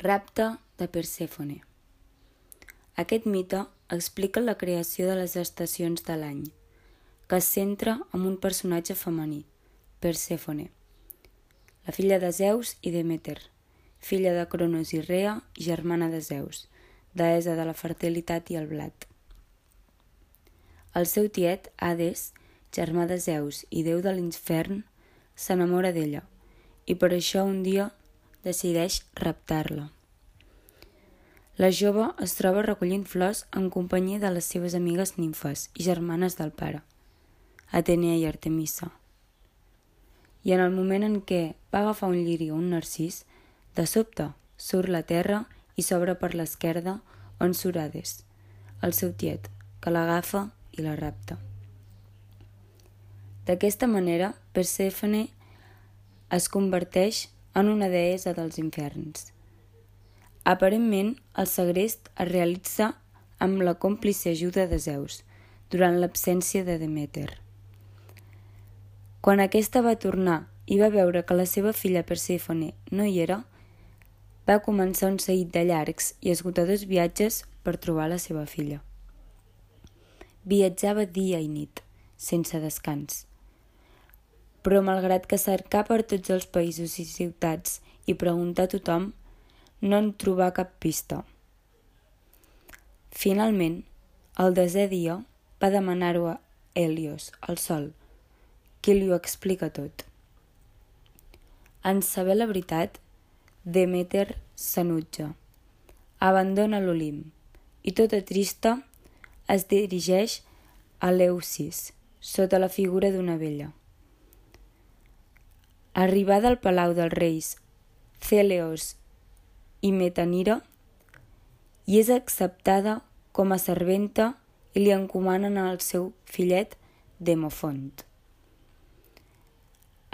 Rapte de Persèfone Aquest mite explica la creació de les estacions de l'any, que es centra en un personatge femení, Persèfone, la filla de Zeus i Demeter, filla de Cronos i Rea germana de Zeus, deessa de la fertilitat i el blat. El seu tiet, Hades, germà de Zeus i déu de l'infern, s'enamora d'ella, i per això un dia decideix raptar-la. La jove es troba recollint flors en companyia de les seves amigues nimfes i germanes del pare, Atenea i Artemisa. I en el moment en què va agafar un lliri o un narcís, de sobte surt la terra i s'obre per l'esquerda on surt Hades, el seu tiet, que l'agafa i la rapta. D'aquesta manera, Persèfone es converteix en una deessa dels inferns. Aparentment, el segrest es realitza amb la còmplice ajuda de Zeus, durant l'absència de Demeter. Quan aquesta va tornar i va veure que la seva filla Persèfone no hi era, va començar un seguit de llargs i esgotadors viatges per trobar la seva filla. Viatjava dia i nit, sense descans. Però malgrat que cercar per tots els països i ciutats i preguntar a tothom, no en trobà cap pista. Finalment, el desè dia, va demanar-ho a Helios, el sol, qui li ho explica tot. En saber la veritat, Demeter s'enutja, abandona l'Olim i tota trista es dirigeix a Leusis, sota la figura d'una vella. Arribada al palau dels reis Celeos i Metanira, i és acceptada com a serventa i li encomanen al seu fillet Demofont.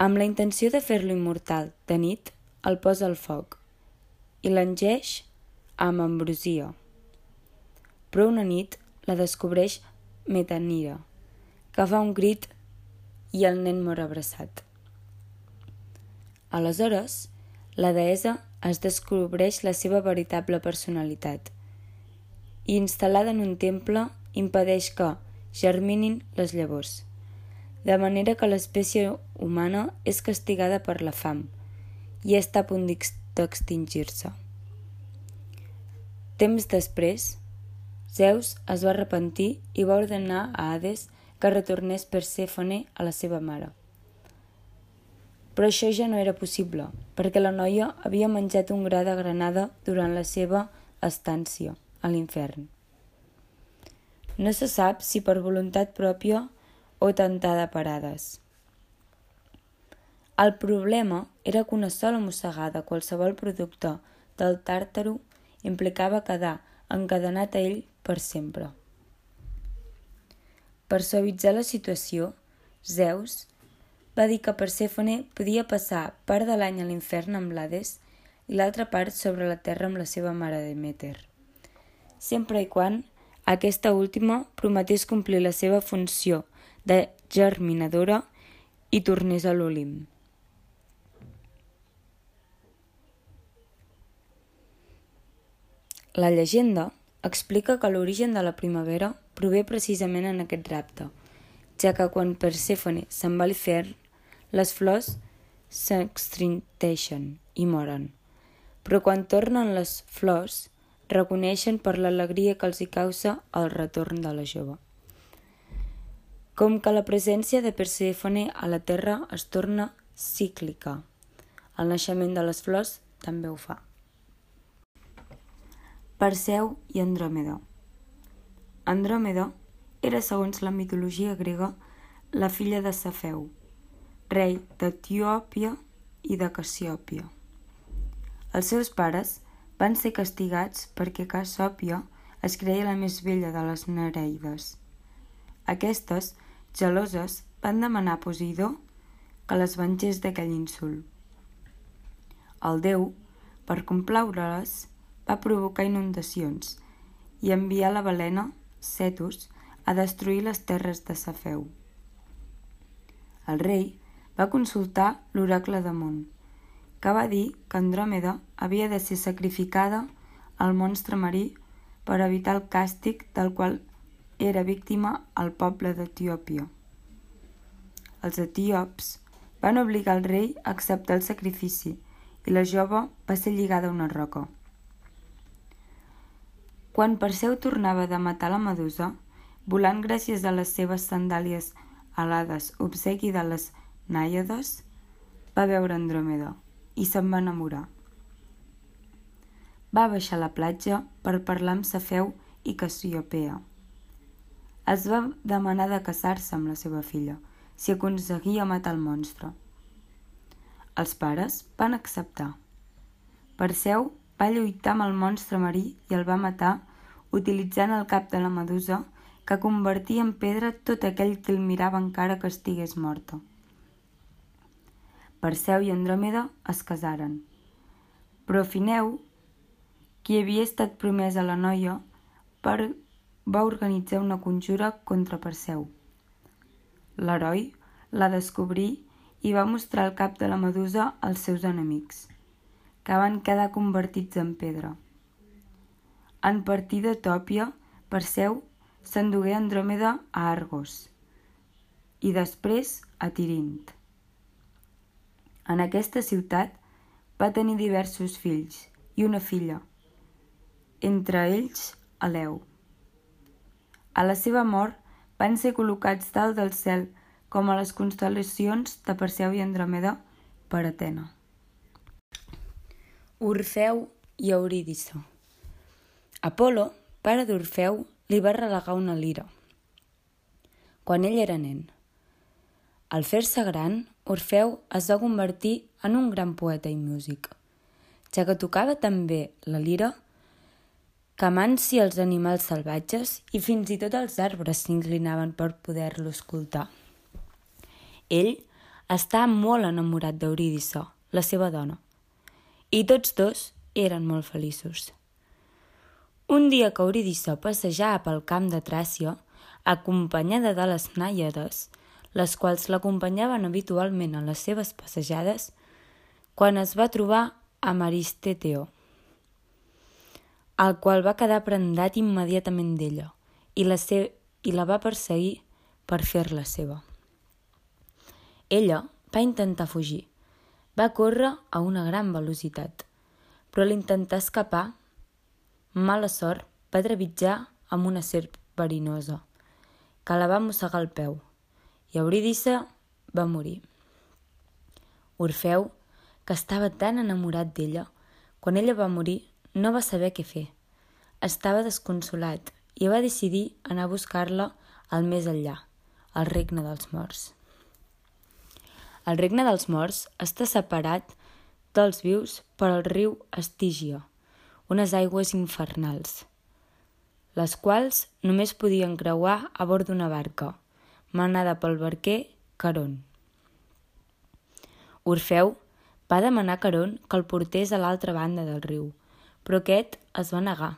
Amb la intenció de fer-lo immortal de nit, el posa al foc i l'engeix amb ambrosia. Però una nit la descobreix Metanira, que fa un crit i el nen mor abraçat. Aleshores, la deessa es descobreix la seva veritable personalitat i instal·lada en un temple impedeix que germinin les llavors, de manera que l'espècie humana és castigada per la fam i està a punt d'extingir-se. Temps després, Zeus es va arrepentir i va ordenar a Hades que retornés Persèfone a la seva mare. Però això ja no era possible, perquè la noia havia menjat un gra de granada durant la seva estància a l'infern. No se sap si per voluntat pròpia o tentada per Hades. El problema era que una sola mossegada qualsevol producte del tàrtaro implicava quedar encadenat a ell per sempre. Per suavitzar la situació, Zeus va dir que Persèfone podia passar part de l'any a l'infern amb l'Hades i l'altra part sobre la terra amb la seva mare Demeter, sempre i quan aquesta última prometés complir la seva funció de germinadora i tornés a l'Olim. La llegenda explica que l'origen de la primavera prové precisament en aquest rapte, ja que quan Persèfone se'n va a l'infern les flors s'extrinteixen i moren, però quan tornen les flors, reconeixen per l'alegria que els hi causa el retorn de la jove. Com que la presència de Persèfone a la Terra es torna cíclica, el naixement de les flors també ho fa. Perseu i Andròmeda Andròmeda era, segons la mitologia grega, la filla de Safeu, rei d'Etiòpia i de Cassiòpia. Els seus pares van ser castigats perquè Cassòpia es creia la més vella de les Nereides. Aquestes, geloses, van demanar a Poseidó que les vengés d'aquell insult. El déu, per complaure-les, va provocar inundacions i enviar la balena, Cetus, a destruir les terres de Safeu. El rei va consultar l'oracle de Mont, que va dir que Andròmeda havia de ser sacrificada al monstre marí per evitar el càstig del qual era víctima el poble d'Etiòpia. Els etíops van obligar el rei a acceptar el sacrifici i la jove va ser lligada a una roca. Quan Perseu tornava de matar la medusa, volant gràcies a les seves sandàlies alades obsequi de les nàiades, va veure Andròmeda i se'n va enamorar. Va baixar a la platja per parlar amb Safeu i Cassiopea. Es va demanar de casar-se amb la seva filla, si aconseguia matar el monstre. Els pares van acceptar. Perseu va lluitar amb el monstre marí i el va matar utilitzant el cap de la medusa que convertia en pedra tot aquell que el mirava encara que estigués morta. Perseu i Andròmeda es casaren. Però Fineu, qui havia estat promès a la noia, per... va organitzar una conjura contra Perseu. L'heroi la descobrí i va mostrar el cap de la medusa als seus enemics, que van quedar convertits en pedra. En partir de Tòpia, Perseu s'endugué Andròmeda a Argos i després a Tirint. En aquesta ciutat va tenir diversos fills i una filla, entre ells Aleu. A la seva mort van ser col·locats dalt del cel com a les constel·lacions de Perseu i Andròmeda per Atena. Orfeu i Eurídice Apolo, pare d'Orfeu, li va relegar una lira. Quan ell era nen. Al fer-se gran, Orfeu es va convertir en un gran poeta i músic, ja que tocava també la lira que mansi els animals salvatges i fins i tot els arbres s'inclinaven per poder-lo escoltar. Ell estava molt enamorat d'Eurídice, la seva dona, i tots dos eren molt feliços. Un dia que Eurídice passejava pel camp de Tràcia, acompanyada de les nàiades, les quals l'acompanyaven habitualment a les seves passejades, quan es va trobar amb Aristeteo, el qual va quedar prendat immediatament d'ella i, la se i la va perseguir per fer-la seva. Ella va intentar fugir. Va córrer a una gran velocitat, però a l'intentar escapar Mala sort va trepitjar amb una serp verinosa, que la va mossegar el peu, i Eurídice va morir. Orfeu, que estava tan enamorat d'ella, quan ella va morir no va saber què fer. Estava desconsolat i va decidir anar a buscar-la al més enllà, al regne dels morts. El regne dels morts està separat dels vius per al riu Estígia, unes aigües infernals, les quals només podien creuar a bord d'una barca, manada pel barquer Caron. Orfeu va demanar a Caron que el portés a l'altra banda del riu, però aquest es va negar,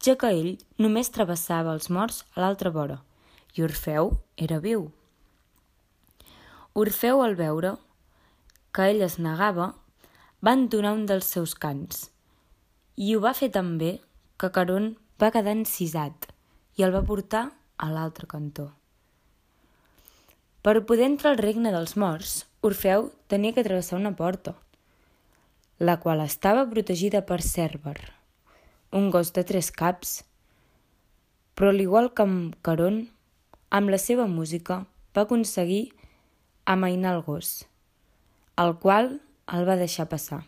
ja que ell només travessava els morts a l'altra vora, i Orfeu era viu. Orfeu, al veure que ell es negava, va entonar un dels seus cants, i ho va fer també que Caron va quedar encisat i el va portar a l'altre cantó. Per poder entrar al regne dels morts, Orfeu tenia que travessar una porta, la qual estava protegida per Cèrber, un gos de tres caps. Però, al igual que amb Caron, amb la seva música va aconseguir amainar el gos, el qual el va deixar passar.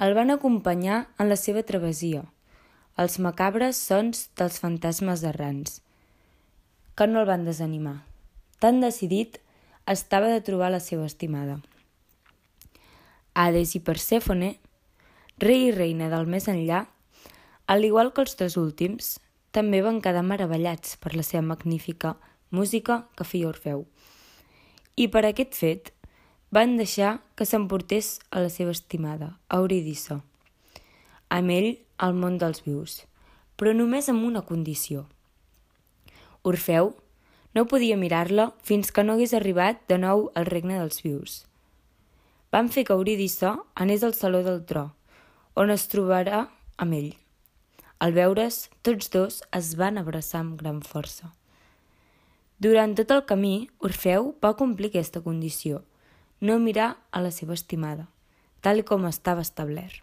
El van acompanyar en la seva travessia, els macabres sons dels fantasmes errants, que no el van desanimar. Tan decidit estava de trobar la seva estimada. Hades i Persèfone, rei i reina del més enllà, al igual que els dos últims, també van quedar meravellats per la seva magnífica música que feia Orfeu. I per aquest fet van deixar que s'emportés a la seva estimada, Eurídice, amb ell al món dels vius, però només amb una condició. Orfeu no podia mirar-la fins que no hagués arribat de nou al regne dels vius. van fer que Eurídice anés al Saló del Tro, on es trobarà amb ell. Al veure's, tots dos es van abraçar amb gran força. Durant tot el camí, Orfeu va complir aquesta condició, no mirar a la seva estimada, tal com estava establert.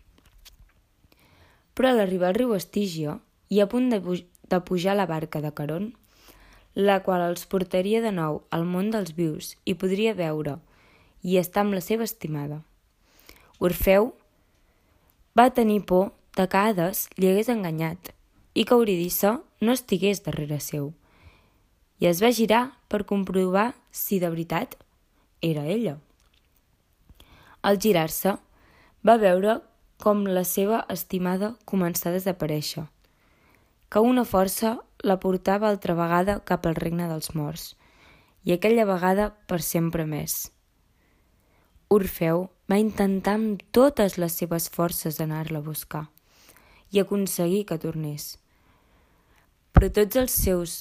Però a l'arribar al riu Estígia i a punt de, de pujar la barca de Caron, la qual els portaria de nou al món dels vius i podria veure i estar amb la seva estimada. Orfeu va tenir por de que Hades li hagués enganyat i que Eurídice no estigués darrere seu, i es va girar per comprovar si de veritat era ella. Al girar-se, va veure com la seva estimada començà a desaparèixer, que una força la portava altra vegada cap al regne dels morts, i aquella vegada per sempre més. Orfeu va intentar amb totes les seves forces anar-la a buscar i aconseguir que tornés. Però tots els seus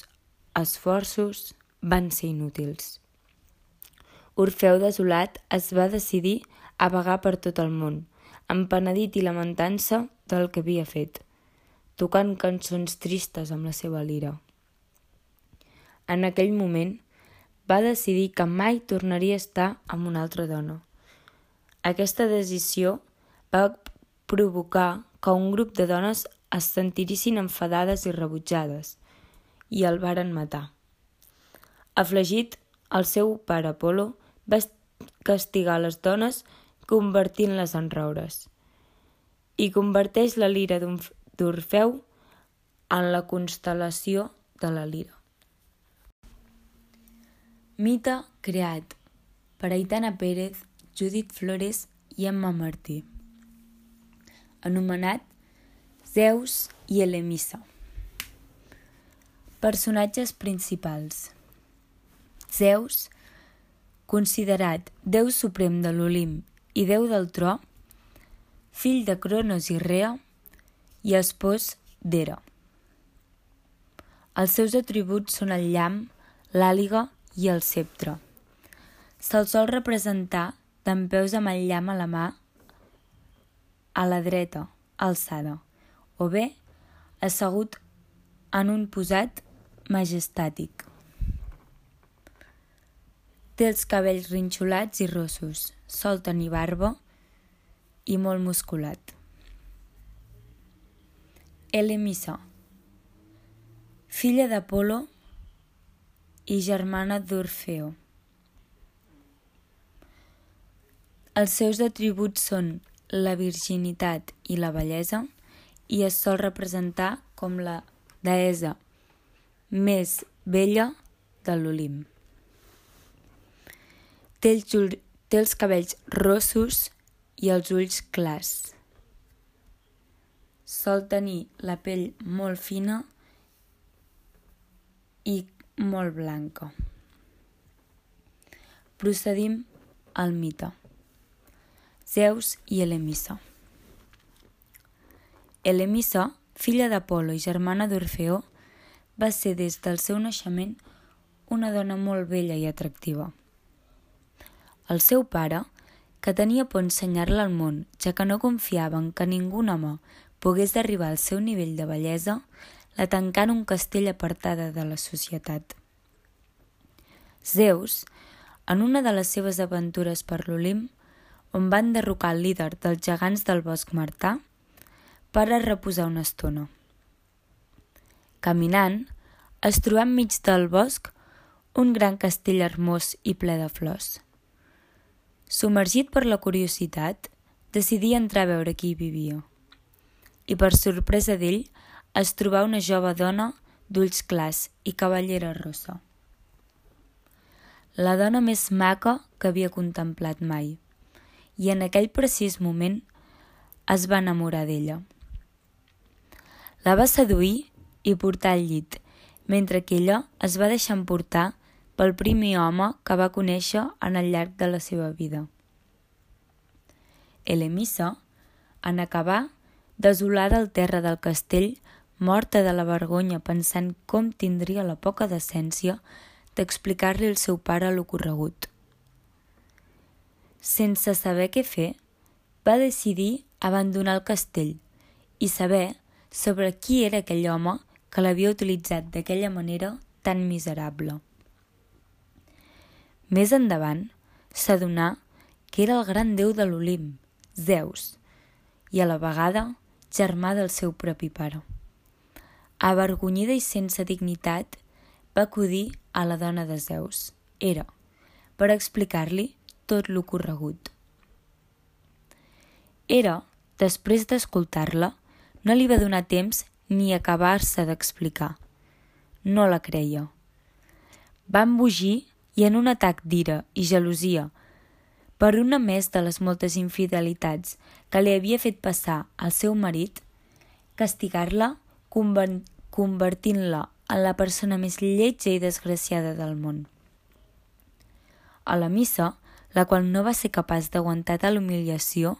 esforços van ser inútils. Orfeu desolat es va decidir a vagar per tot el món, empenedit i lamentant-se del que havia fet, tocant cançons tristes amb la seva lira. En aquell moment, va decidir que mai tornaria a estar amb una altra dona. Aquesta decisió va provocar que un grup de dones es sentirissin enfadades i rebutjades, i el varen matar. Aflegit, el seu pare Apolo va castigar les dones convertint-les en roures i converteix la lira d'Orfeu en la constel·lació de la lira. Mite creat per Aitana Pérez, Judit Flores i Emma Martí anomenat Zeus i Elemissa. Personatges principals Zeus, considerat déu suprem de l'Olimp i déu del tro, fill de Cronos i Rea i espòs d'Hera. Els seus atributs són el llamp, l'àliga i el sceptre. Se'l sol representar d'en peus amb el llamp a la mà a la dreta, alçada, o bé assegut en un posat majestàtic. Té els cabells rinxolats i rossos, sol tenir barba i molt musculat. Elemissa, filla d'Apolo i germana d'Orfeo. Els seus atributs són la virginitat i la bellesa i es sol representar com la deessa més bella de l'Olimp. Té, té els cabells rossos i els ulls clars. Sol tenir la pell molt fina i molt blanca. Procedim al mite. Zeus i Elemissa. Elemissa, filla d'Apolo i germana d'Orfeó, va ser des del seu naixement una dona molt bella i atractiva. El seu pare, que tenia por ensenyar-la al món, ja que no confiava en que ningú home pogués arribar al seu nivell de bellesa, la tancà en un castell apartada de la societat. Zeus, en una de les seves aventures per l'Olimp, on van derrocar el líder dels gegants del bosc Martà per a reposar una estona. Caminant, es trobà enmig del bosc un gran castell hermós i ple de flors. Submergit per la curiositat, decidí entrar a veure qui vivia. I per sorpresa d'ell, es trobà una jove dona d'ulls clars i cavallera rossa. La dona més maca que havia contemplat mai i en aquell precís moment es va enamorar d'ella. La va seduir i portar al llit, mentre que ella es va deixar emportar pel primer home que va conèixer en el llarg de la seva vida. Elemissa, en acabar, desolada al terra del castell, morta de la vergonya pensant com tindria la poca decència d'explicar-li al seu pare l'ocorregut. sense saber què fer, va decidir abandonar el castell i saber sobre qui era aquell home que l'havia utilitzat d'aquella manera tan miserable. Més endavant, s'adonà que era el gran déu de l'Olimp, Zeus, i a la vegada germà del seu propi pare. Avergonyida i sense dignitat, va acudir a la dona de Zeus, Hera, per explicar-li tot l'ocorregut. Hera, després d'escoltar-la, no li va donar temps ni acabar-se d'explicar. No la creia. Va embogir i en un atac d'ira i gelosia per una més de les moltes infidelitats que li havia fet passar al seu marit, castigar-la convertint-la en la persona més lletja i desgraciada del món. A la missa, la qual no va ser capaç d'aguantar tal humiliació,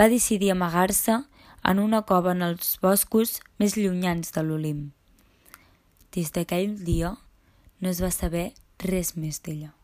va decidir amagar-se en una cova en els boscos més llunyans de l'Olimp. Des d'aquell dia no es va saber res més d'ella.